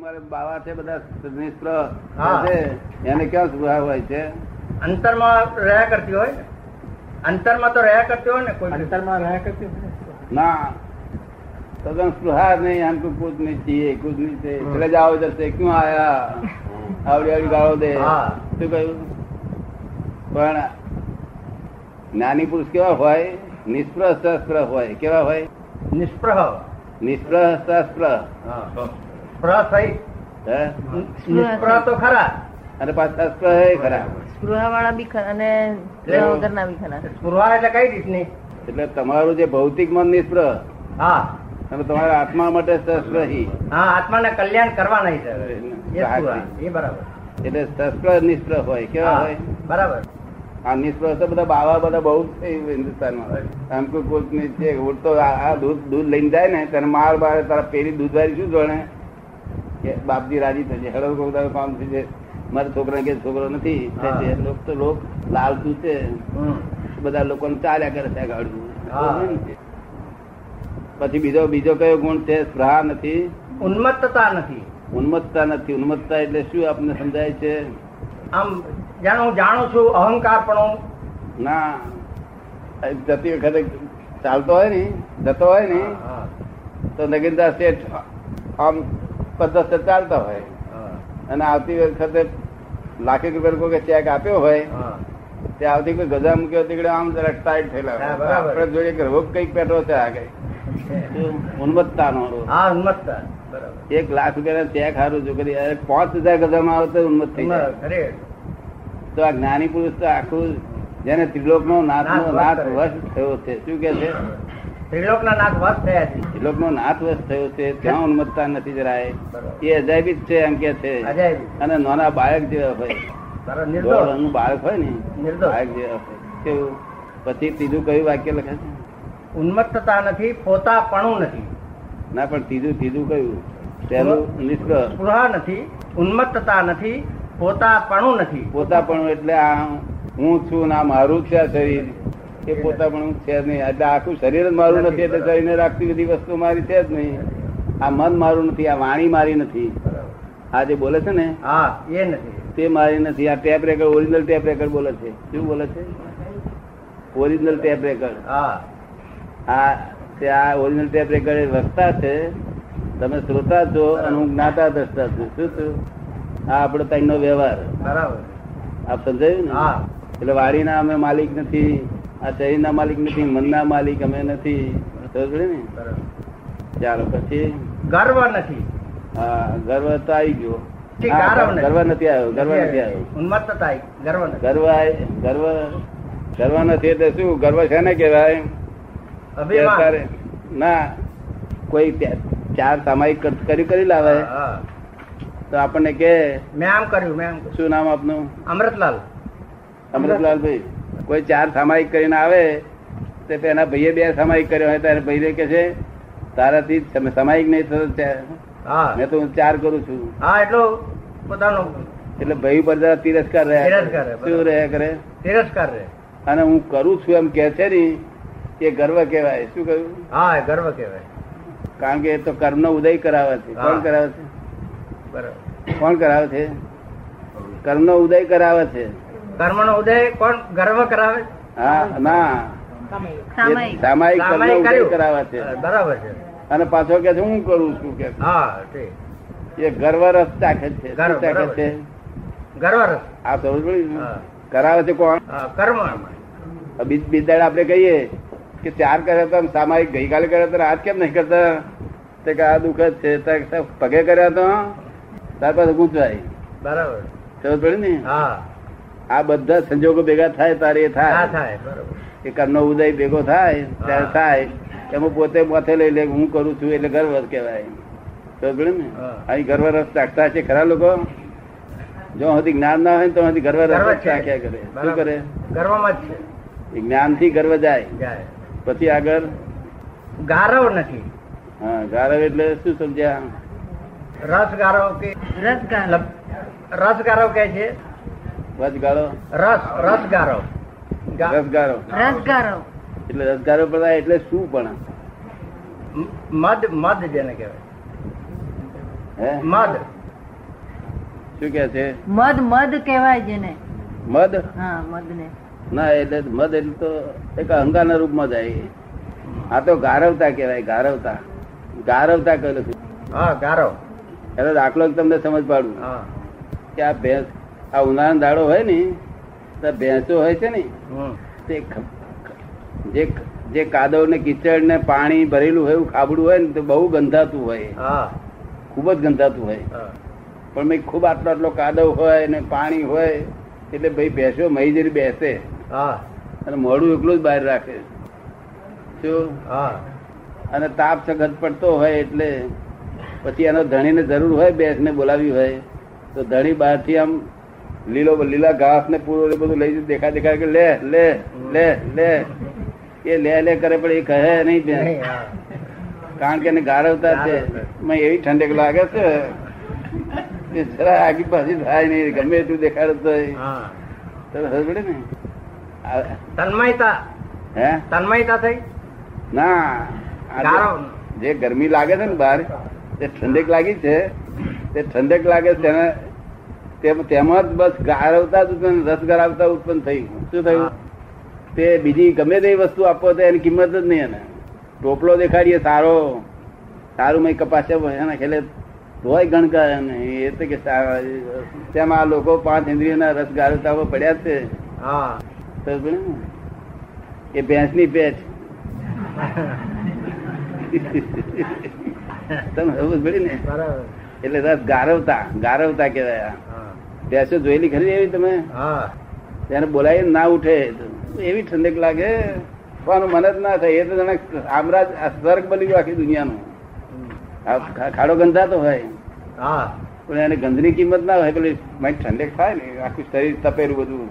અમારે બાવા છે બધા મિત્ર એને ક્યાં સુધાર હોય છે? અંતરમાં રહ્યા કરતી હોય અંતરમાં તો રહ્યા કરતી હોય ને કોઈ અંતરમાં રહ્યા કરતી હોય ના? તો તમે નહીં આમ તો કુદ નહીં છીએ કુદ નહીં છે એટલે જ આવો જશે. ક્યું આયા? આવડી આવડી ગાળો દે. શું કહ્યું? પણ જ્ઞાની પુરુષ કેવા હોય? નિષ્પ્રહ શસ્ત્ર હોય. કેવા હોય? નિષ્પ્રહ. નિષ્પ્રહ શસ્ત્ર. તો ખરા. અને પાછા સ્પૃહ ખરા. સ્પૃહા વાળા બી ખરા અને વગરના બી ખરા. સ્પૃહા એટલે કઈ રીતની? એટલે તમારું જે ભૌતિક મન નિષ્પ્રહ હા. અને તમારા આત્મા માટે સસ્પ્રહી હા આત્માને કલ્યાણ કરવા નહીં સર એ બરાબર. એટલે સસ્પ્રહ નિષ્પ્રહ હોય કેવા હોય? બરાબર. આ નિષ્પ્રહ તો બધા બાવા બધા બહુ હિન્દુસ્તાનમાં. આમ કોઈ કોઈ નહીં છે ઉડતો આ દૂધ દૂધ લઈને જાય ને તને માર બારે તારા પેલી દૂધવાળી શું જોણે? કે બાપજી રાજી થશે. હેડો કોઈ કામ થઈ જાય મારા છોકરા કે છોકરો નથી તો લોક લાલતું છે. બધા લોકો ચાલ્યા કરે છે ગાડું પછી બીજો બીજો કયો ગુણ છે? સ્પ્રહા નથી. ઉન્મત્તતા નથી. ઉન્મત્તતા નથી. ઉન્મત્તતા એટલે શું આપને સમજાય છે? આમ જાણો હું જાણું છું અહંકાર પણ ના. જતી વખતે ચાલતો હોય ને જતો હોય ને તો નગીનદાસ શેઠ આમ પદ્ધત ચાલતા હોય. અને આવતી વખતે લાખેક રૂપિયા કોઈ ચેક આપ્યો હોય તે આવતી કોઈ ગજા મૂક્યો તીકડે આમ જરાક ટાઈટ થયેલા. આપણે જોઈએ કે રોગ કંઈક પેટો છે આગળ ઉન્મત્તા નો હા ઉન્મત્તતા એક લાખ રૂપિયા ચેક હારું જો કરી પાંચ હજાર ગજામાં આવે તો ઉન્મત્ત થઈ તો આ જ્ઞાની પુરુષ તો આખું જેને ત્રિલોક નો નાથ નો નાથ વશ થયો છે. શું કે છે? ત્રિલોકના નાથ વસ્ત થયા છે. ત્રિલોક નો નાથ વસ્ત થયો છે ત્યાં ઉન્મત્તા નથી જરાય. એ અજાયબી છે એમ કે છે. અને નાના બાળક જેવા હોય. નિર્દોષ. બાળક હોય ને. બાળક જેવા હોય. કેવું? પછી ત્રીજું કયું વાક્ય લખે છે? ઉન્મત્તતા નથી પોતાપણું નથી. ના પણ ત્રીજું ત્રીજું કયું? તેનું નિષ્કર્ષ. સ્પૃહા નથી ઉન્મત્તતા નથી પોતાપણું નથી. પોતાપણું એટલે આ હું છું ના મારું છે શરીર. એ પોતાપણું છે જ નહીં. એટલે આખું શરીર જ મારું નથી એટલે શરીરને રાખતી બધી વસ્તુ મારી છે જ નહીં. આ મન મારું નથી આ વાણી મારી નથી. આ જે બોલે છે ને હા એ નથી. તે મારી નથી. આ tape record original tape record બોલે છે. શું બોલે છે? Original tape record. હા. આ તે આ ઓરિજિનલ ટેપ રેકર્ડ એ વક્તા છે. તમે શ્રોતા છો અને હું જ્ઞાતા દ્રષ્ટા છું. શું છું આ આપણો ત્રણનો વ્યવહાર. બરાબર. આપ સમજાયું ને? હા. એટલે વાડીના અમે માલિક નથી. આ શરીરના માલિક નથી મનના માલિક અમે નથી. સમજ ને? ચાલો પછી? ગર્વ નથી. હા ગર્વ તો આવી ગયો. ગર્વ નથી. આવ્યો ગર્વ નથી આવ્યો. ઉન્મત્તતા ગર્વ ગર્વ ગર્વ ગર્વ નથી એટલે શું? ગર્વ છે ને કેવાય અત્યારે ના કોઈ ચાર સામાયિક કરી કરી લાવે. તો આપણને કે મેં આમ કર્યું મેં શું નામ આપનું? અમૃતલાલ. અમૃતલાલભાઈ. કોઈ ચાર સામાયિક કરીને આવે તો એના ભાઈએ બે સામાયિક કર્યો હોય ત્યારે ભાઈ કે છે તારાથી સમ- સામાયિક નહીં થતો મેં તો હું ચાર કરું છું. હા એટલો પોતાનો એટલે ભાઈ પર તિરસ્કાર રહ્યા શું રહ્યા કરે? તિરસ્કાર રહે. અને હું કરું છું એમ કે છે ને એ ગર્વ કહેવાય. શું કહ્યું? હા ગર્વ કહેવાય. કારણ કે એ તો કર્મનો ઉદય કરાવે છે. કોણ કરાવે છે? બરાબર. કોણ કરાવે છે? કર્મનો ઉદય કરાવે છે. કર્મનો ઉદય કોણ ગર્વ કરાવે? હા ના. સામાયિક. કર્યું. કરાવે છે. બરાબર છે. અને પાછો કે છે હું કરું છું કે હા એ ગર્વ રસ ચાખે છે. ગર્વ, ચાખે છે? ગર્વ રસ. આ સમજ. કરાવે છે કોણ? કર્મ. બીજ બીજાડે આપણે કહીએ કે ચાર કર્યા તો સામાયિક ગઈકાલે કર્યા તો આજ કેમ નહીં કરતા? તે કે આ દુઃખ જ છે. પગે કર્યા તો તાર પાસે ગુંચવાય. બરાબર. સમજ પડી ને? હા. આ બધા સંજોગો ભેગા થાય તારે થાય. થાય એ કર્મનો ઉદય ભેગો થાય ત્યારે થાય. એમાં પોતે માથે લઈ લે હું કરું છું એટલે ગર્વ કહેવાય. સમજ ને? અહીં ગર્વ રસ ચાખતા છે ખરા લોકો? જો હજી જ્ઞાન ના હોય તો હજી ગર્વ ગર્વ રસ છે. ચાખ્યા કરે. શું બરાબર. કરે? ગર્વમાં જ છે. એ જ્ઞાનથી ગર્વ જાય. પછી આગળ? ગારવ નથી. હા ગારવ એટલે શું સમજ્યા? રસ ગારવ કે રસગાર. લપ- રસ ગારવ કે છે વચગાળો રસ રસગારો. રસગારો. રસગારો. એટલે રસગારો પણ એટલે શું પણ? મદ મદ જેને કહેવાય. મદ મધ. શું કે છે? મદ મદ કહેવાય જેને. મદ હા મદ ને ના એટલે મદ એટલે તો એક અહંકારના રૂપમાં જાય આ તો ગારવતા કહેવાય ગારવતા. ગારવતા કહેલું હા ગારવ એનો દાખલો તમને સમજ પાડું. હા. કે આ ભેંસ આ ઉનાળાનો દાડો હોય ને તો ભેંસો હોય છે ને. તે જે જે કાદવ ને કીચડ ને પાણી ભરેલું હોય એવું ખાબડું હોય ને તો બહુ ગંધાતું હોય. હા. ખૂબ જ ગંધાતું હોય. હા. પણ ભાઈ ખૂબ આટલો આટલો કાદવ હોય ને પાણી હોય એટલે ભાઈ ભેંસો મહી જરી બેસે. હા. અને મોડું એકલું જ બહાર રાખે. શું હા. અને તાપ સખત પડતો હોય એટલે પછી એનો ધણીને જરૂર હોય બેસને બોલાવી હોય તો ધણી બહારથી આમ લીલો લીલા ઘાસ ને પૂરો બધું લઈ દેખા દેખા કે લે લે લે લે. એ લે લે કરે પણ એ કહે નહીં બેન કારણ કે એને ગારવતા છે. એવી ઠંડક લાગે છે કે જરા આગી પાછી થાય નહીં ગમે એટલું દેખાડતો તો ખબર પડે ને? તન્મયતા. હે? તન્મયતા થઈ? ના. જે- ગરમી લાગે છે ને બહાર તે ઠંડક લાગી છે. તે ઠંડક લાગે છે તેને તેમ- જ બસ ગારવતા જ ઉત્પન્ન રસ ગરાવતા ઉત્પન્ન થઈ શું થયું? તે બીજી ગમે તેવી વસ્તુ આપો તો એની કિંમત જ નહીં એને. ટોપલો દેખાડીએ સારો. સારું મેં કપાસે એના ખેલે ધોય ગણકાર નહીં એ તો કે તેમાં આ લોકો પાંચ ઇન્દ્રિયોના રસ ગારવતા પડ્યા જ છે. એ તો ભેંસની પેટ. તમે સમજ પડી ને? એટલે રસ ગારવતા ગારવતા કેવાય ભેંસો જોયેલી ખરી એવી તમે? હા. તેને બોલાવી ના ઉઠે. એવી ઠંડક લાગે. પણ મન જ ના થાય. એ તો જાણે આમરાજ આ સ્વર્ગ બની ગયું આખી દુનિયાનું. ખાડો ગંધાતો હોય. હા. પણ એને ગંધની કિંમત ના હોય પેલી મારી ઠંડક થાય ને આખું શરીર તપેલું બધું.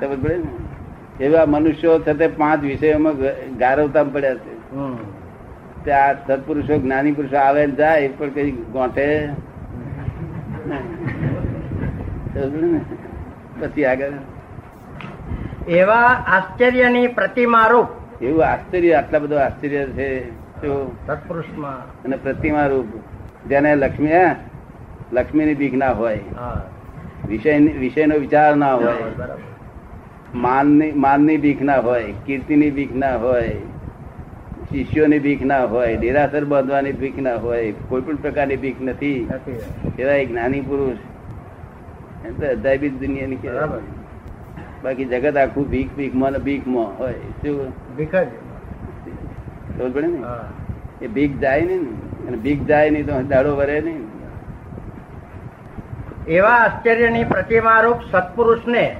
ખબર પડે ને. એવા મનુષ્યો થતે પાંચ વિષયોમાં ગારવતા પડ્યા છે. ત્યાં સત્પુરુષો જ્ઞાની પુરુષો આવે ને જાય પણ કઈ ગોઠે. પછી આગળ? એવા આશ્ચર્યની પ્રતિમારૂપ. એવું આશ્ચર્ય આટલા બધું આશ્ચર્ય છે સત્પુરુષમાં. અને પ્રતિમા રૂપ જેને લક્ષ્મી લક્ષ્મીની બીક ના હોય. વિષય વિષયનો વિચાર ના હોય. બરાબર. માનની માનની બીક ના હોય કીર્તિની બીક ના હોય શિષ્યોની બીક ના હોય ડેરાસર બાંધવાની બીક ના હોય કોઈ પણ પ્રકારની બીક નથી. નથી. એવા એક જ્ઞાની પુરુષ અધાબી દુનિયાની કહેવાય. બાકી જગત આખું ભીખ ભીખમાં ને ભીખમાં હોય શું? ભીખ જ. ખબર પડે ને? હા. એ ભીખ જાય નહીં ને. અને ભીખ જાય નહીં તો દાડો વરે નહીં. એવા આશ્ચર્યની પ્રતિમારૂપ સત્પુરુષને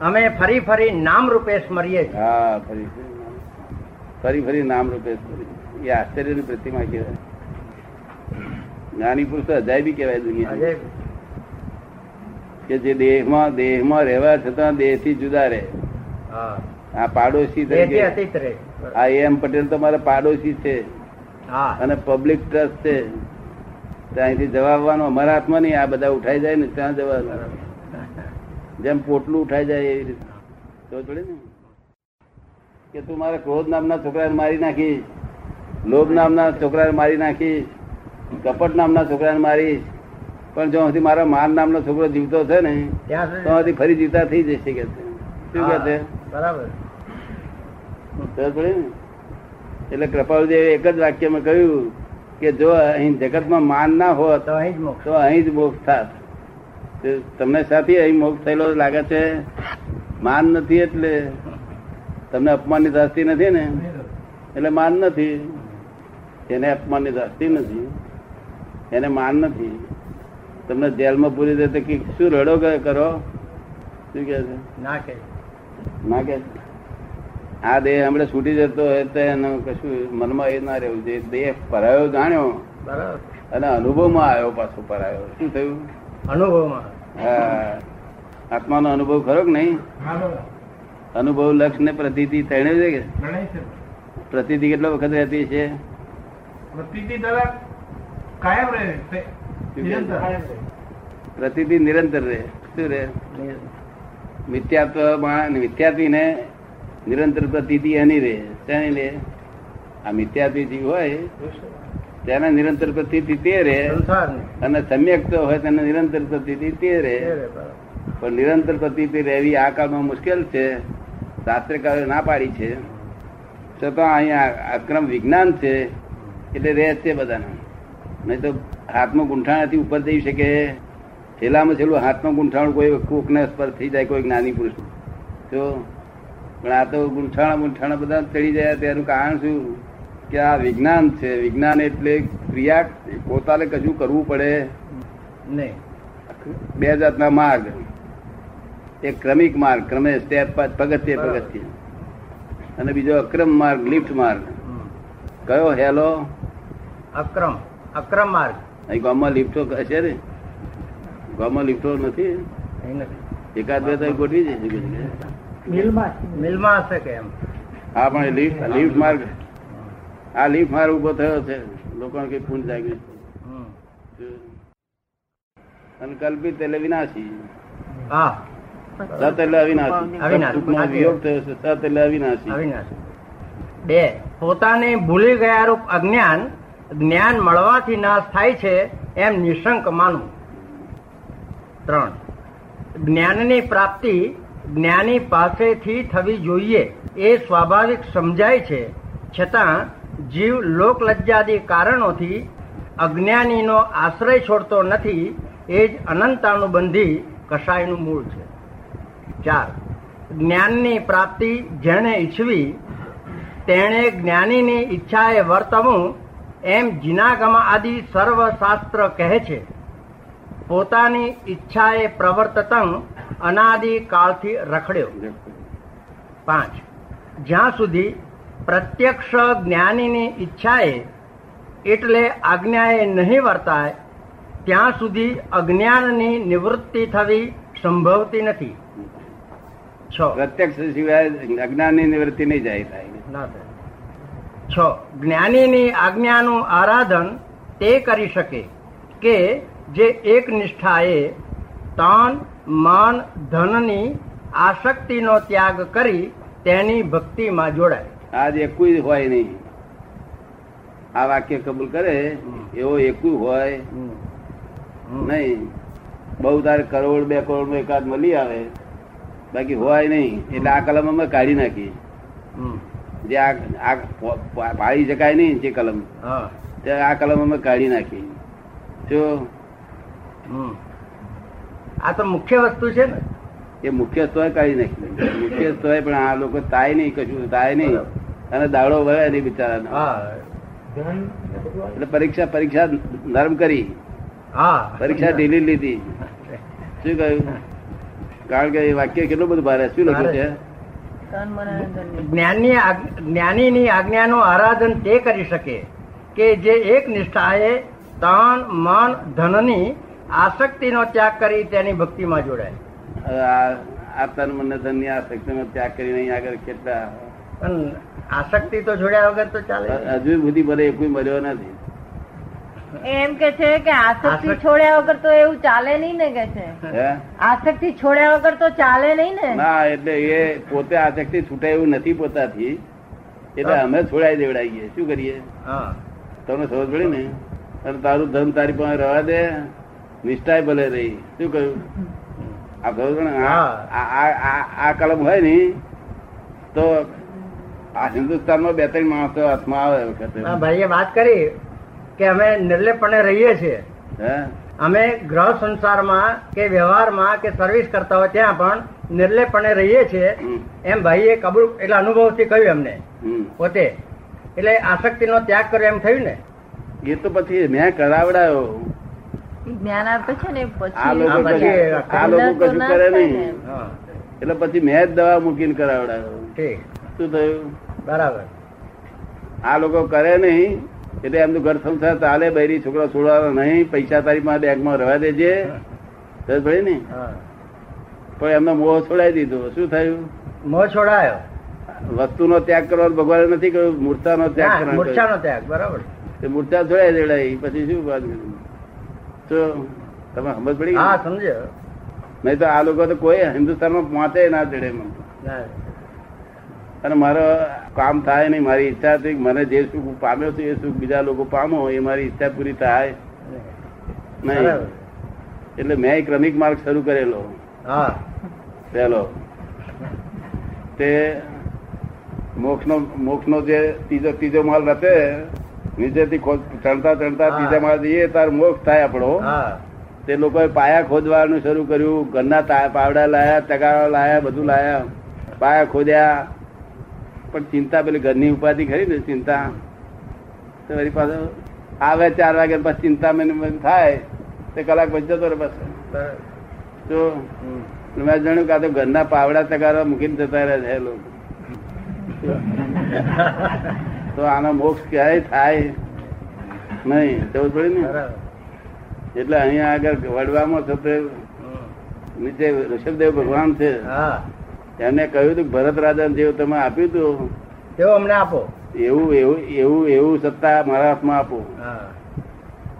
અમે ફરી ફરી નામ રૂપે સ્મરીએ છીએ. હા ફરી ફરી ફરી નામ રૂપે એ આશ્ચર્યની પ્રતિમા કહેવાય. જ્ઞાની પુરુષ અજાયબી કહેવાય દુનિયા કે જે દેહમાં દેહમાં રહેવા છતાં દેહથી જુદા રહે. આ પાડોશી તરીકે આ એમ પટેલ તો મારા પાડોશી છે. હા. અને પબ્લિક ટ્રસ્ટ છે. ત્યાંથી જવાબવાનું અમારા હાથમાં નહીં આ બધા ઉઠાઈ જાય ને ત્યાં જવાનું જેમ પોટલું ઉઠાઈ જાય એવી રીતે. તો જોડે ને. કે તું મારા ક્રોધ નામના છોકરાને મારી નાખીશ લોભ નામના છોકરાને મારી નાખીશ કપટ નામના છોકરાને મારીશ. પણ જો સુધી મારા માન નામનો છોકરો જીવતો છે ને તો હજી ફરી જીવતા થઈ જશે કે શું કે છે? બરાબર. એટલે કૃપાલજી એક જ વાક્યમાં કહ્યું કે જો અહીં જગતમાં માન ના હોત તો અહીં જ મોક્ષ તો અહીં જ મોક્ષ થાત. તમને સાથી અહીં મોક્ષ થયેલો લાગે છે? માન નથી એટલે તમને અપમાનની ધાસ્તી નથી ને? એટલે માન નથી. એને અપમાનની ધાસ્તી નથી. એને માન નથી. તમને જેલમાં પૂરી દે તો કે શું રડો કરો? શું કે છે? ના કે ના કે આ દેહ હમણાં છૂટી જતો હોય તો એનું કશું મનમાં એ ના રહેવું જોઈએ દેહ પરાયો જાણ્યો અને અનુભવમાં આવ્યો પાછો પરાયો. શું થયું? અનુભવમાં. હા. આત્માનો અનુભવ ખરો કે નહીં? અનુભવ લક્ષ ને પ્રતિથી થઈને છે કે? પ્રતિથી કેટલો વખત રહેતી છે? પ્રતિથી તરફ કાયમ રહે તે નિરંતર રહે. શું રહે? મિથ્યાત્વ મિથ્યાત્વી ને નિરંતર પ્રતિથી એની રહે. તેની લે આ મિથ્યાત્વી જીવ હોય તેના નિરંતર પ્રતિથી તે રહે. અને સમ્યક તો હોય તેને નિરંતર પ્રતિથી તે રહે. રે પણ નિરંતર પ્રતિથી રહેવી આ કાળમાં મુશ્કેલ છે. શાસ્ત્રકારો ના પાડી છે. છતાં અહીંયા અક્રમ વિજ્ઞાન છે. એટલે રહે છે બધાને. નહીં તો હાથમાં ગુંઠાણાથી ઉપર જઈ શકે. છેલ્લામાં છેલ્લું હાથમાં ગુંઠાણ કોઈ કોકને સ્પર્શ થઈ જાય કોઈ જ્ઞાની પુરુષ. તો પણ આ તો ગુંઠાણા ગુંઠાણા બધા ચડી જાય. તેનું કારણ શું? કે આ વિજ્ઞાન છે. વિજ્ઞાન એટલે ક્રિયા પોતાને કશું કરવું પડે. નહીં. બે જાતના માર્ગ. એક ક્રમિક માર્ગ ક્રમે સ્ટેપ પગથિયે પગથિયે. અને બીજો અક્રમ માર્ગ લિફ્ટ માર્ગ. કયો હેલો? અક્રમ. અક્રમ માર્ગ. અહીં ગામમાં લિફ્ટો હશે ને ગામમાં લિફ્ટો નથી? એકાદ બે તો ગોઠવી જશે મિલમાં. હશે કે એમ? હા પણ લિફ્ટ લિફ્ટ માર્ગ આ લિફ્ટ માર્ગ ઊભો થયો છે. લોકો કઈ પૂન જાગ્યું. અને કલ્પિત એટલે વિનાશી. હા. સત એટલે અવિનાશી. વિયોગ થયો છે. સત એટલે અવિનાશી. અવિનાશ. બે. પોતાને ભૂલી ગયા રૂપ અજ્ઞાન જ્ઞાન મળવાથી નાશ થાય છે એમ નિશંક માનવું ત્રણ. જ્ઞાનની પ્રાપ્તિ જ્ઞાની પાસેથી થવી જોઈએ એ સ્વાભાવિક સમજાય છે. છતાં, જીવ લોકલજ્જાદી કારણોથી અજ્ઞાનીનો આશ્રય છોડતો નથી, એ જ અનંતાનુબંધી કસાયનું મૂળ છે. ચાર. જ્ઞાનની પ્રાપ્તિ જેણે ઈચ્છવી, તેણે જ્ઞાનીની ઈચ્છાએ વર્તવું એમ જીનાગમા આદિ સર્વશાસ્ત્ર કહે છે પોતાની ઈચ્છાએ પ્રવર્તતંગ અનાદિ કાળથી રખડ્યો. પાંચ જ્યાં સુધી પ્રત્યક્ષ જ્ઞાનીની ઈચ્છાએ એટલે આજ્ઞાએ નહીં વર્તાય ત્યાં સુધી અજ્ઞાનની નિવૃત્તિ થવી સંભવતી નથી. છ. પ્રત્યક્ષ સિવાય અજ્ઞાનની નિવૃત્તિ નહીં જાય થાય. ના થાય. છ. જ્ઞાનીની આજ્ઞાનું આરાધન તે કરી શકે કે જે એક નિષ્ઠાએ તન મન ધનની આસક્તિનો ત્યાગ કરી તેની ભક્તિમાં જોડાય. આજ એકુય હોય નહીં. આ વાક્ય કબૂલ કરે એવો એકુય હોય નહીં. બહુ તારે કરોડ બે કરોડનું એકાદ મળી આવે. બાકી હોય નહીં. એટલે આ કલમ અમે કાઢી નાખી. જે આ આ પાડી શકાય નહીં જે કલમ. આ કલમ અમે કાઢી નાખી. જો. આ તો મુખ્ય વસ્તુ છે ને? એ મુખ્ય સ્તોય કાઢી નાખી મુખ્ય સ્તોય પણ આ લોકો તાય નહીં કશું તાય નહીં. અને દાડો વળે નહીં બિચારા એટલે પરીક્ષા પરીક્ષા નરમ કરી. હા. પરીક્ષા ઢીલી લીધી. શું કહ્યું? કારણ કે એ વાક્ય કેટલું બધું ભારે શું લખ્યું છે? તન મન અને ધનની. જ્ઞાનની આજ- જ્ઞાનીની આજ્ઞાનું આરાધન તે કરી શકે કે જે એક નિષ્ઠાએ તન મન ધનની આસક્તિનો ત્યાગ કરી તેની ભક્તિમાં જોડાય. આ તન મન ધનની આસક્તિનો ત્યાગ કરીને અહીં આગળ કેટલા? પણ આસક્તિ તો જોડ્યા વગર તો ચાલે. હજુ સુધી મને કોઈ મળ્યો નથી. એમ કે છે કે આસક્તિ છોડ્યા વગર તો એવું ચાલે નહીં ને કે છે. આસક્તિ છોડ્યા વગર તો ચાલે નહીં ને? ના એટલે એ પોતે આસક્તિ છૂટે એવું નથી પોતાથી. એટલે અમે છોડાઈ દેવડાવીએ શું કરીએ? તમને સમજ પડી ને? અને તારું ધન તારી પાસે રહેવા દે. નિષ્ઠાય ભલે રહી. શું કહ્યું? આ આ- આ- આ- આ- આ કલમ હોય ને તો આ હિન્દુસ્તાનમાં બે ત્રણ માણસો હાથમાં આવે વખતે. ભાઈએ વાત કરી. કે અમે નિર્લેપણે રહીએ છીએ. અમે ગ્રહ સંસારમાં કે વ્યવહારમાં કે સર્વિસ કરતા હોય ત્યાં પણ નિર્લેપણે રહીએ છીએ. એમ ભાઈએ કબૂલ એટલે અનુભવથી કહ્યું એમને. પોતે. એટલે આસક્તિનો ત્યાગ કર્યો એમ થયું ને? એ તો પછી મેં કરાવડાયો. જ્ઞાન આપે છે ને આ લોકો કશું- આ લોકો કલાકો કશું ના કરે નહીં. એટલે પછી મેં જ દવા મૂકીને કરાવડાયો. ઠીક. શું થયું? બરાબર. આ લોકો કરે નહીં. એટલે એમનું ઘર સંસાર ચાલે બૈરી છોકરા છોડવાના નહીં પૈસા તારી માં બેંકમાં રહેવા દેજે. સમજ પડી ને? પણ એમનો મોહ છોડાઈ દીધો. શું થયું? મોહ છોડાયો. વસ્તુનો ત્યાગ કરવાનો ભગવાન નથી કહ્યું મૂર્છાનો ત્યાગ કરવાનો મૂર્છાનો ત્યાગ બરાબર. તે મૂર્છા છોડાઈ દેડાઈ પછી શું વાત કરી? તો તમે સમજ પડી હા ગઈ? સમજ્યો. નહીં તો આ લોકો તો કોઈ હિન્દુસ્તાનમાં પહોંચે ના જડે એમાં. અને મારો કામ થાય નહીં મારી ઈચ્છા હતી મને જે સુખ પામ્યો છું એ સુખ બીજા લોકો પામો એ મારી ઈચ્છા પૂરી થાય. નહીં. એટલે મેં ક્રમિક માર્ગ શરૂ કરેલો. પેલો તે મોક્ષનો મોક્ષનો જે ત્રીજો ત્રીજો માલ રહે નીચેથી ચડતા ચડતા હા. ત્રીજા માળ જઈએ તાર મોક્ષ થાય આપણો. તે લોકોએ પાયા ખોદવાનું શરૂ કર્યું. ઘરના પાવડા લાયા તગારા લાયા બધું લાયા. પાયા ખોદ્યા. પણ ચિંતા પેલી ઘરની ઉપાધિ ખરી ને ચિંતા. તો વળી પાછો આવે ચાર વાગે પછી ચિંતા મને થાય તે કલાક પછી જતો રહે બસ. જો. મેં જાણ્યું કે તો ઘરના પાવડા તગારા મૂકીને જતા રહે છે લોકો. તો આનો મોક્ષ ક્યાંય થાય નહીં જવું પડે ને. એટલે અહીંયા આગળ વડવામાં થતો નીચે ઋષભદેવ ભગવાન છે. હા. એમને કહ્યું હતું ભરત રાજા જેવું તમે આપ્યું હતું તેવું અમને આપો. એવું એવું એવું એવું સત્તા મારા હાથમાં આપો.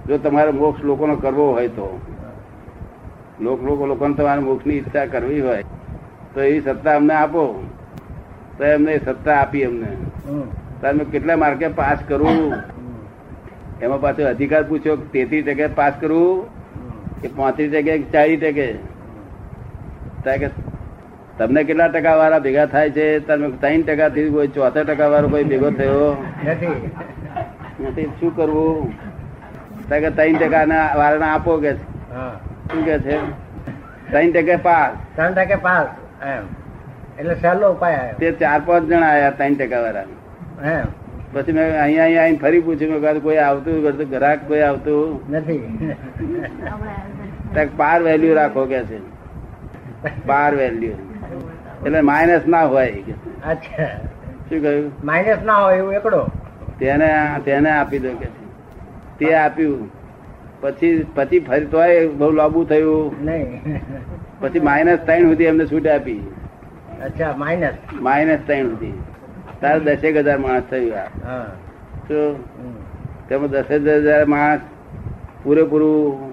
જો તમારે મોક્ષ લોકોનો કરવો હોય તો. લોક લોકો લોકોને તમારે મોક્ષની ઈચ્છા કરવી હોય તો એવી સત્તા અમને આપો. તો એમને સત્તા આપી અમને. તમે કેટલા માર્કે પાસ કરવું એમાં પાછો અધિકાર પૂછ્યો કે તેત્રીસ ટકે પાસ કરવું. કે પાંત્રીસ ટકે ચાલીસ ટકે? તમને કેટલા ટકા વાળા ભેગા થાય છે? તમે ત્રણ ટકા થી કોઈ ચોથા ટકા વાળો કોઈ ભેગો થયો? નથી. શું કરવું? ત્રણ ટકા વાળા આપો કે શું કે છે? ત્રણ ટકે પાસ. ત્રણ ટકે પાસ એટલે સહેલો ઉપાય આવ્યો. તે ચાર પાંચ જણા આયા ત્રણ ટકા વાળા પછી મેં અહીંયા અહીંયા આવીને ફરી પૂછ્યું મેં કોઈ આવતું કરતું ગ્રાહક કોઈ આવતું? નથી. પાર વેલ્યુ રાખો કે છે? પાર વેલ્યુ એટલે માઇનસ ના હોય. અચ્છા. શું કહ્યું? માઇનસ ના હોય એવું એકડો? તેને તેને આપી દો કે તે આપ્યું. પછી પછી ફરી તોય બહુ લાંબુ થયું. નહીં. પછી માઇનસ ત્રણ સુધી એમને છૂટ આપી. અચ્છા માઇનસ માઇનસ ત્રણ સુધી. તારે દસેક હજાર માણસ થયું આ. હા. શું તેમાં દસેક હજાર માણસ પૂરેપૂરું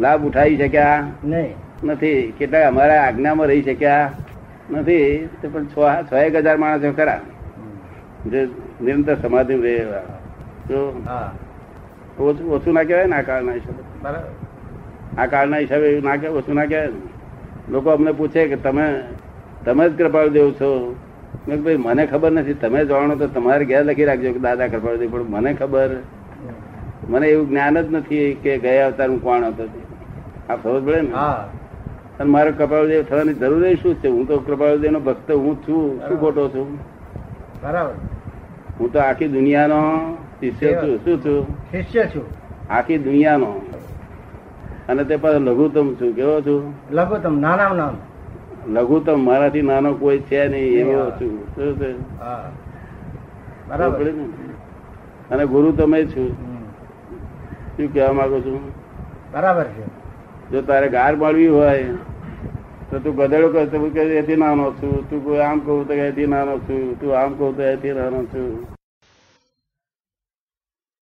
લાભ ઉઠાવી શક્યા? નહીં. નથી. કેટલાક અમારા આજ્ઞામાં રહી શક્યા? નથી તો પણ છ છ એક હજાર માણસો ખરા. જે નિરંતર સમાધિ રહે. તો હા. ઓછું ના કહેવાય ને આ કાળના હિસાબે. બરાબર. આ કાળના હિસાબે એવું ના કહેવાય ઓછું ના કહેવાય. લોકો અમને પૂછે કે તમે તમે જ કૃપાળુ દેવ છો. મેં ભાઈ મને ખબર નથી. તમે જાણો તો તમારે ઘેર લખી રાખજો કે દાદા કૃપાળુ દેવ પણ મને ખબર. મને એવું જ્ઞાન જ નથી કે ગયા અવતાર હું કોણ હતો. આ ખબર પડે ને? હા. અને મારે કૃપાળુદેવ થવાની જરૂર શું છે? હું તો કૃપાળુદેવ નો ભક્ત હું છું. શું ખોટો છું? બરાબર. હું તો આખી દુનિયાનો શિષ્ય છું. શું છું? શિષ્ય છું. આખી દુનિયાનો. અને તે પાછો લઘુત્તમ છું. કેવો છું? લઘુત્તમ નાના નામ. લઘુત્તમ મારાથી નાનો કોઈ છે નહીં એવો છું. શું છે? બરાબર. અને ગુરુ તમે છું. શું કહેવા માંગુ છું? બરાબર છે. જો તારે ગાર મળવી હોય તો તું ગધેડો કહે તો એથી નાનો છું. તું આમ કહું તો એથી નાનો છું. તું આમ કહું તો એથી નાનો છું.